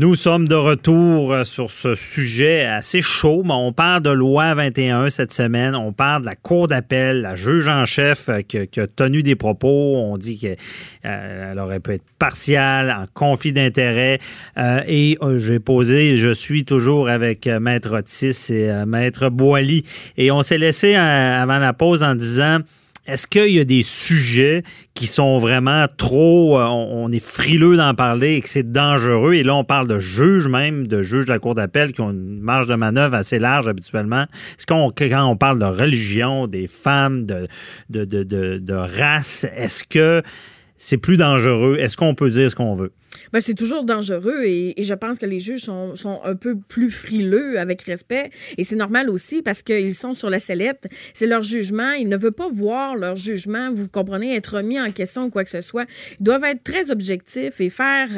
Nous sommes de retour euh, sur ce sujet assez chaud, mais on parle de loi 21 cette semaine. On parle de la Cour d'appel, la juge en chef euh, qui, a tenu des propos. On dit qu'elle euh, aurait pu être partiale, en conflit d'intérêt. Et j'ai posé, je suis toujours avec Maître Otis et Maître Boily. Et on s'est laissé avant la pause en disant est-ce qu'il y a des sujets qui sont vraiment trop, euh, on est frileux d'en parler et que c'est dangereux? Et là, on parle de juges même, de juges de la Cour d'appel qui ont une marge de manœuvre assez large habituellement. Est-ce qu'on, quand on parle de religion, des femmes, de, de, de, de, de race, est-ce que c'est plus dangereux? Est-ce qu'on peut dire ce qu'on veut? Ben, c'est toujours dangereux et, et, je pense que les juges sont, sont, un peu plus frileux avec respect et c'est normal aussi parce qu'ils sont sur la sellette. C'est leur jugement. Ils ne veulent pas voir leur jugement, vous comprenez, être remis en question ou quoi que ce soit. Ils doivent être très objectifs et faire.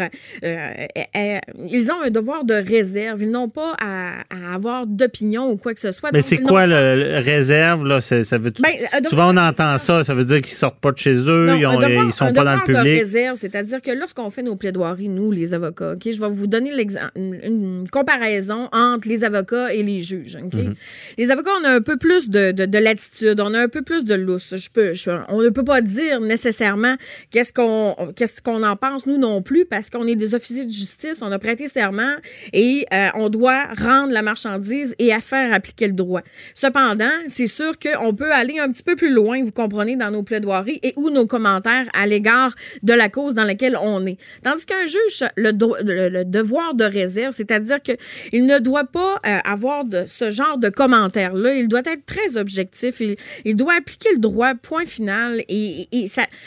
Euh, euh, ils ont un devoir de réserve. Ils n'ont pas à, à avoir d'opinion ou quoi que ce soit. Mais c'est quoi le, le, réserve là? Ça veut ben, souvent on entend ça. Ça veut dire qu'ils sortent pas de chez eux. Non, ils, ont, devoir, ils sont pas dans le public. De réserve, c'est-à-dire que lorsqu'on fait nos plaidoiries nous, les avocats. Ok, Je vais vous donner une, une, comparaison entre les avocats et les juges. Ok, mm -hmm. Les avocats, on a un peu plus de, de, de, latitude, on a un peu plus de lousse. Je peux, je, on ne peut pas dire nécessairement qu'est-ce qu'on qu'est-ce qu'on en pense, nous non plus, parce qu'on est des officiers de justice, on a prêté serment et euh, on doit rendre la marchandise et à faire appliquer le droit. Cependant, c'est sûr qu'on peut aller un petit peu plus loin, vous comprenez, dans nos plaidoiries et ou nos commentaires à l'égard de la cause dans laquelle on est. Tandis qu'un juge le, devoir de réserve, c'est-à-dire qu'il ne doit pas euh, avoir ce genre de commentaires-là. Il doit être très objectif. Il, doit appliquer le droit, point final. Et,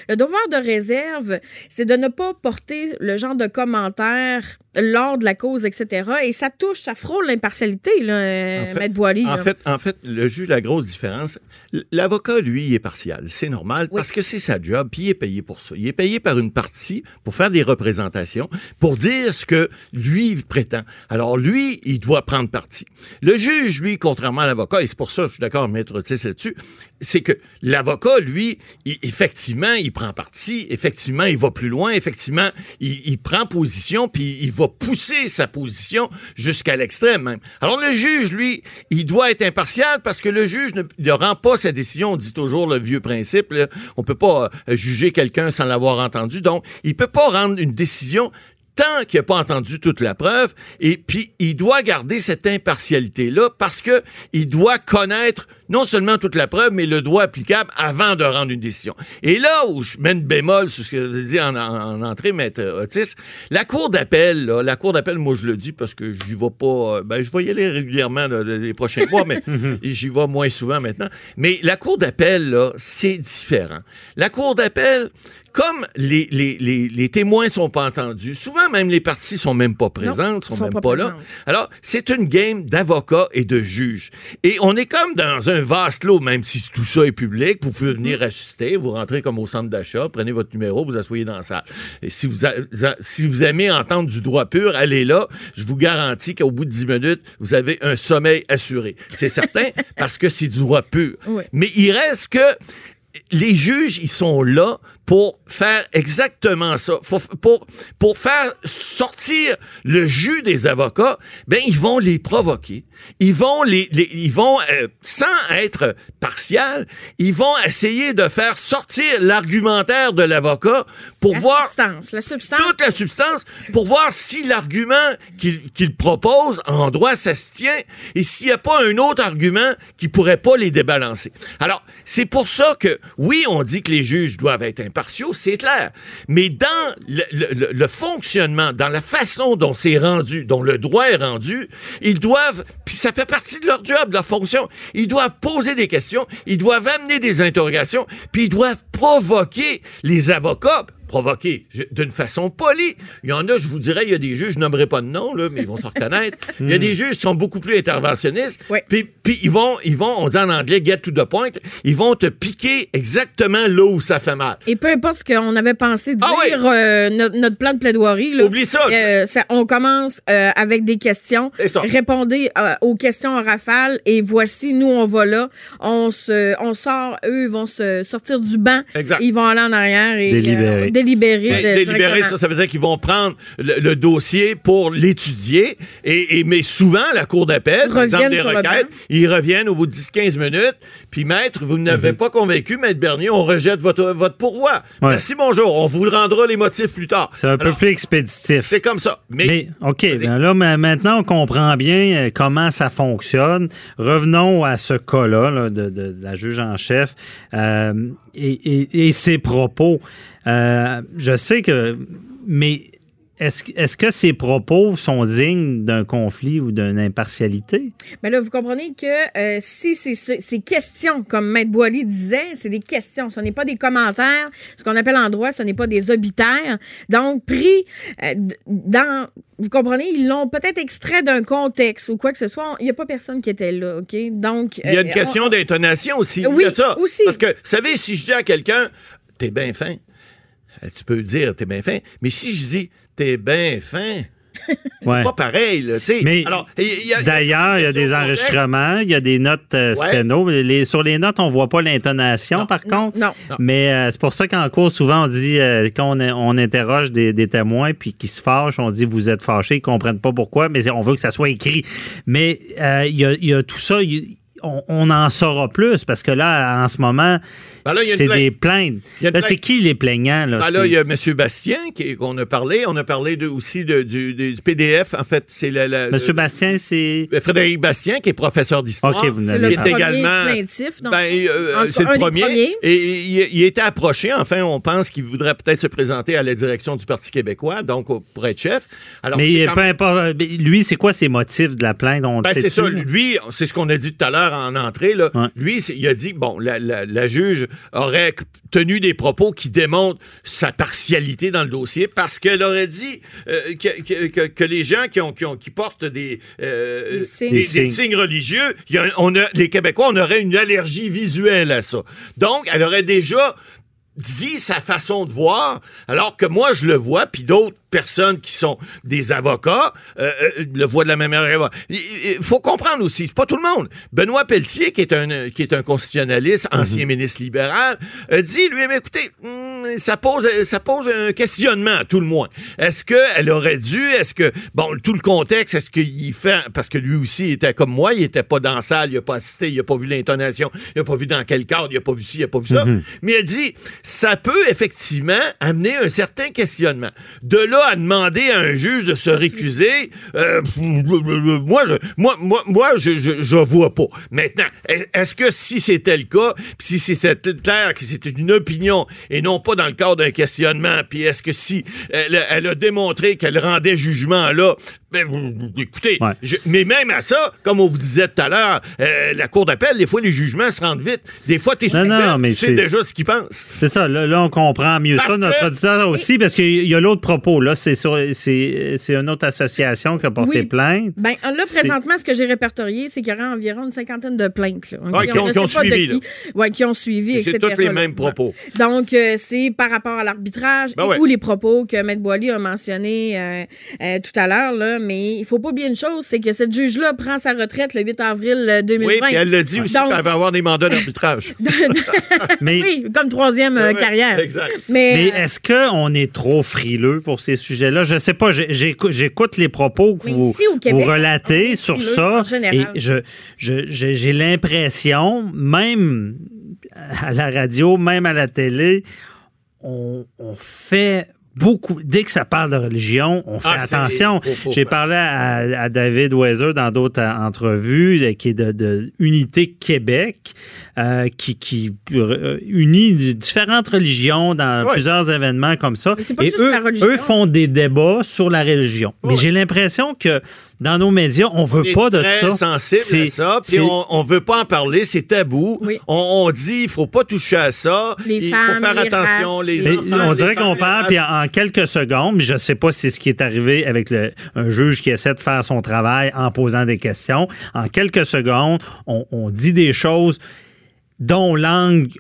le devoir de réserve, c'est de ne pas porter le genre de commentaires lors de la cause, etc. Et ça touche, ça frôle l'impartialité, là, en fait, Maître Boily. En fait, en fait, le juge, la grosse différence, l'avocat, lui, il est partial. C'est normal oui. parce que c'est sa job, puis il est payé pour ça. Il est payé par une partie pour faire des représentations, pour dire ce que lui prétend. Alors, lui, il doit prendre parti. Le juge, lui, contrairement à l'avocat, et c'est pour ça, je suis d'accord, Maître Otis là-dessus, c'est que l'avocat, lui, il, effectivement, il prend parti, effectivement, il va plus loin, effectivement, il, il prend position, puis il va pousser sa position jusqu'à l'extrême même. Alors le juge, lui, il doit être impartial parce que le juge ne, ne rend pas sa décision. On dit toujours le vieux principe, on peut pas euh, juger quelqu'un sans l'avoir entendu. Donc, il peut pas rendre une décision tant qu'il n'a pas entendu toute la preuve, et puis il doit garder cette impartialité-là parce que il doit connaître non seulement toute la preuve, mais le droit applicable avant de rendre une décision. Et là où je mets une bémol sur ce que vous avez dit en, en, en entrée, Maître Otis, la Cour d'appel, la Cour d'appel, moi je le dis parce que j'y vais pas, ben je vais y aller régulièrement là, les prochains mois, mais j'y vais moins souvent maintenant. Mais la Cour d'appel, là, c'est différent. La Cour d'appel, comme les, les, les, les, témoins sont pas entendus, souvent même les parties sont même pas présentes, non, sont, sont, même pas, pas là. Alors, c'est une game d'avocats et de juges. Et on est comme dans un vaste lot, même si tout ça est public. Vous pouvez venir assister, vous rentrez comme au centre d'achat, prenez votre numéro, vous asseyez dans la salle. Et si vous, a, si vous aimez entendre du droit pur, allez là. Je vous garantis qu'au bout de 10 minutes, vous avez un sommeil assuré. C'est certain, parce que c'est du droit pur. Oui. Mais il reste que les juges, ils sont là pour faire exactement ça. Pour, pour, pour faire sortir le jus des avocats, ben ils vont les provoquer. Ils vont les, les ils vont euh, sans être partial, ils vont essayer de faire sortir l'argumentaire de l'avocat pour la voir substance, la substance. toute la substance pour voir si l'argument qu'il qu'il propose en droit ça se tient et s'il n'y a pas un autre argument qui pourrait pas les débalancer. Alors, c'est pour ça que oui, on dit que les juges doivent être impartiaux, c'est clair. Mais dans le, le, fonctionnement, dans la façon dont c'est rendu, dont le droit est rendu, ils doivent, puis ça fait partie de leur job, de leur fonction, ils doivent poser des questions, ils doivent amener des interrogations, puis ils doivent provoquer les avocats provoquer d'une façon polie. Il y en a, je vous dirais, il y a des juges, je nommerai pas de nom, là, mais ils vont se reconnaître. Il y a des juges qui sont beaucoup plus interventionnistes. Oui. Puis, puis ils vont, ils vont, on dit en anglais, get to the point, ils vont te piquer exactement là où ça fait mal. Et peu importe ce qu'on avait pensé dire, Ah oui. euh, notre, notre plan de plaidoirie, là, Oublie ça. euh, ça- on commence euh, avec des questions. Répondez euh, aux questions en rafale et voici, nous, on va là. On, se, on sort, eux, ils vont se sortir du banc. Exact. Ils vont aller en arrière et Délibérer. Délibérer. Ben, de- délibérer, directement. ça, ça veut dire qu'ils vont prendre le, le dossier pour l'étudier. Et, et- mais souvent, la Cour d'appel, par exemple, Reviennent des requêtes, ils reviennent au bout de 10-15 minutes. Puis, maître, vous n'avez Mhm. pas convaincu, maître Bernier, on rejette votre, votre pourvoi. Ouais. Merci, bonjour. On vous rendra les motifs plus tard. C'est un peu plus expéditif. C'est comme ça. Mais, Mais, OK, ben là, ma- maintenant, on comprend bien euh, comment ça fonctionne. Revenons à ce cas-là là, de, de- de la juge en chef euh, et, et- ses propos. Euh, je sais que... Mais est-ce, est-ce que ces propos sont dignes d'un conflit ou d'une impartialité? Mais là, vous comprenez que euh, si c'est ce- ces questions, comme Maître Boily disait, c'est des questions, ce n'est pas des commentaires. Ce qu'on appelle en droit, ce n'est pas des obitaires. Donc, pris euh, dans... Vous comprenez, ils l'ont peut-être extrait d'un contexte ou quoi que ce soit. Il n'y a pas personne qui était là, OK? Donc... il y a une euh, question on- d'intonation aussi. Oui, il y a ça. aussi. Parce que, vous savez, si je dis à quelqu'un, t'es bien fin, euh, tu peux dire, t'es bien fin. Mais si je dis, t'es bien fin, c'est Ouais. pas pareil, là, tu sais. Mais Alors, D'ailleurs, il y a des enregistrements, il y a des notes euh, Ouais. sténo. Les- sur les notes, on voit pas l'intonation, Non. par contre. non. Mais euh, c'est pour ça qu'en cours, souvent, on dit, euh, quand on, on interroge des, des témoins puis qui se fâchent, on dit, vous êtes fâchés, ils comprennent pas pourquoi, mais on veut que ça soit écrit. Mais euh, il y, a, il y a tout ça. On, on en saura plus parce que là, en ce moment, Ben là, il y a une c'est plainte. des plaintes. Là, c'est plainte. qui les plaignants? Là, Ah, là, C'est- il y a M. Bastien qui- qu'on a parlé. On a parlé de- aussi de- du, du PDF. En fait, c'est la, la- Monsieur le- Bastien, c'est. Frédéric Bastien, qui est professeur d'histoire. OK, vous C'est le est premier également. plaintif, donc. Ben, euh, c'est le premier. Et il, il était approché. Enfin, on pense qu'il voudrait peut-être se présenter à la direction du Parti québécois, donc au- pour être chef. Alors, c'est Mais quand peu même- importe. mais Lui, c'est quoi ses motifs de la plainte? On Ben, c'est ça. Lui, c'est ce qu'on a dit tout à l'heure en entrée. Là. Ouais. Lui, il a dit bon, la, la- la juge aurait tenu des propos qui démontrent sa partialité dans le dossier parce qu'elle aurait dit euh, que, que- que- que les gens qui, ont, qui, ont- qui portent des, euh, Des signes. des- Des des signes. signes religieux, il y a- on a, les Québécois, on aurait une allergie visuelle à ça. Donc, elle aurait déjà dit sa façon de voir, alors que moi, je le vois, puis d'autres personnes qui sont des avocats euh, euh, le voient de la même manière. Il, il faut comprendre aussi, c'est pas tout le monde. Benoît Pelletier, qui est un, qui est un constitutionnaliste, ancien ministre libéral, a dit, lui, mais écoutez, hum, ça pose, ça pose un questionnement, à tout le moins. Est-ce qu'elle aurait dû, est-ce que, bon, tout le contexte, est-ce qu'il fait, parce que lui aussi il était comme moi, il était pas dans la salle, il a pas assisté, il a pas vu l'intonation, il a pas vu dans quel cadre, il a pas vu ci, il a pas vu ça. Mais elle dit, ça peut effectivement amener un certain questionnement. De là à demander à un juge de se récuser, euh, moi, je, moi, moi, moi, je, je, je vois pas. Maintenant, est-ce que si c'était le cas, puis si c'était clair que c'était une opinion et non pas dans le cadre d'un questionnement, puis est-ce que si elle, elle a démontré qu'elle rendait jugement là, ben, écoutez, Ouais. je- mais même à ça, comme on vous disait tout à l'heure, euh, la cour d'appel, des fois, les jugements se rendent vite. Des fois, t'es Non, non, mais tu sais c'est- déjà ce qu'ils pensent. C'est ça, là, là, on comprend mieux Parce ça, notre que- auditeur aussi, parce qu'il y a l'autre propos. Là, c'est sur- c'est c'est une autre association qui a porté Oui. plainte. Ben, là, C'est- présentement, ce que j'ai répertorié, c'est qu'il y aurait environ une cinquantaine de plaintes. Là? Ouais, qui ont- qui suivi, qui. Ouais, qui ont suivi, C'est etc. tous les là. mêmes propos. Ouais. Donc, euh, c'est par rapport à l'arbitrage Ben et ouais. ou les propos que Maître Boily a mentionnés euh, euh, tout à l'heure. là. Mais il faut pas oublier une chose, c'est que cette juge-là prend sa retraite le 8 avril euh, 2020. Oui, puis elle l'a dit aussi qu'elle va avoir des mandats d'arbitrage. Mais, oui, comme troisième euh, Ouais, carrière. exact. Mais, mais euh, est-ce qu'on est trop frileux pour ces sujets-là? Je sais pas, j'écoute les propos que vous, ici, au Québec, vous on relatez sur ça. en général. Et je, je- je- j'ai l'impression, même à la radio, même à la télé, on, on fait beaucoup, dès que ça parle de religion, on fait Ah, attention. J'ai parlé à, à David Weiser dans d'autres euh, entrevues, euh, qui est de, de Unité Québec, euh, qui, qui euh, unit différentes religions dans plusieurs événements comme ça. Mais c'est pas Et juste eux, la religion. eux font des débats sur la religion. Mais j'ai l'impression que dans nos médias, on veut On pas de très ça. sensible à C'est- ça, puis on, on veut pas en parler, c'est tabou. Oui. On, on dit il faut pas toucher à ça. Les il femmes, faut faire les attention, races. les Mais enfants. on les dirait qu'on les parle, puis en, en quelques secondes, mais je ne sais pas si c'est ce qui est arrivé avec le, un juge qui essaie de faire son travail en posant des questions. En quelques secondes, on, on dit des choses dont l'angle que-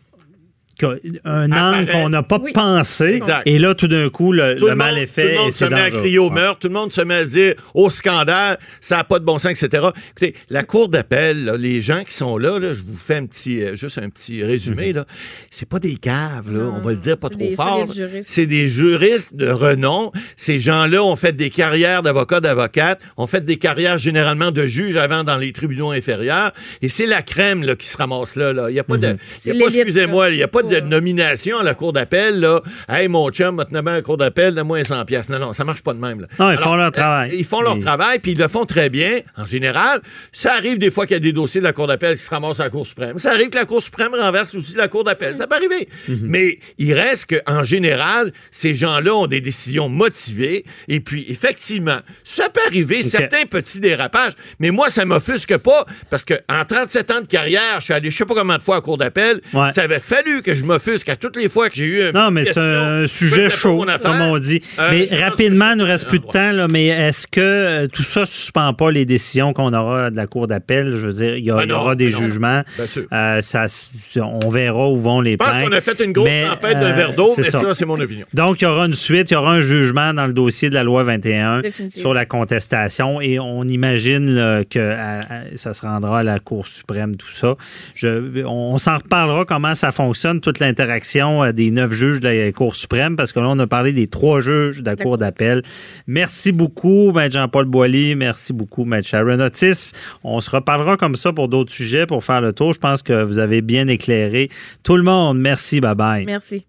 un angle qu'on n'a pas Oui. pensé. Exact. Et là, tout d'un coup, le, Tout le le, mal monde, est tout fait. le monde et se met à crier au meurtre, tout le monde se met à dire au scandale, ça n'a pas de bon sens, etc. Écoutez, la cour d'appel, les gens qui sont là, là, je vous fais un petit, euh, juste un petit résumé, Mhm. là, c'est pas des caves, là, Non, on va le dire pas trop des fort. C'est des juristes de renom. Ces gens-là ont fait des carrières d'avocats, d'avocates, ont fait des carrières généralement de juges avant dans les tribunaux inférieurs. Et c'est la crème là, qui se ramasse là. là. Il n'y a pas de. excusez-moi, là. il n'y a pas de nomination à la cour d'appel. là. Hey, mon chum, maintenant, à la cour d'appel, donne-moi un 100 pièces. Non, non, ça marche pas de même. Là. Non, ils font leur travail. euh, Ils font leur travail, puis ils le font très bien, en général. Ça arrive des fois qu'il y a des dossiers de la Cour d'appel qui se ramassent à la Cour suprême. Ça arrive que la Cour suprême renverse aussi la Cour d'appel. Ça peut arriver. Mhm. Mais il reste qu'en général, ces gens-là ont des décisions motivées. Et puis, effectivement, ça peut arriver, certains petits dérapages. Mais moi, ça m'offusque pas, parce qu'en 37 ans de carrière, je suis allé je sais pas combien de fois à la Cour d'appel. Ouais. Ça avait fallu que je m'offusque à toutes les fois que j'ai eu un Non, mais c'est un je sujet chaud, comme on dit. Euh, mais rapidement, il nous reste plus de temps, là, mais est-ce que euh, tout ça ne suspend pas les décisions qu'on aura de la Cour d'appel? Je veux dire, il y, a- Ben il y non, aura des ben non. jugements. Bien sûr. Euh, ça, on verra où vont les Je pense plaintes. qu'on a fait une grosse Mais, tempête d'un verre d'eau, c'est mais ça. ça, c'est mon opinion. Donc, il y aura une suite, il y aura un jugement dans le dossier de la loi 21 Définitivement. sur la contestation et on imagine là, que à- à- ça se rendra à la Cour suprême, tout ça. Je, on s'en reparlera comment ça fonctionne, toute l'interaction euh, des neuf juges de la Cour suprême, parce que là, on a parlé des trois juges de la Cour d'appel. Merci beaucoup, Maître Jean-Paul Boilly. Merci beaucoup, Maître Sharon Otis. On se reparlera comme ça pour d'autres sujets, pour faire le tour. Je pense que vous avez bien éclairé tout le monde. Merci, bye-bye. Merci.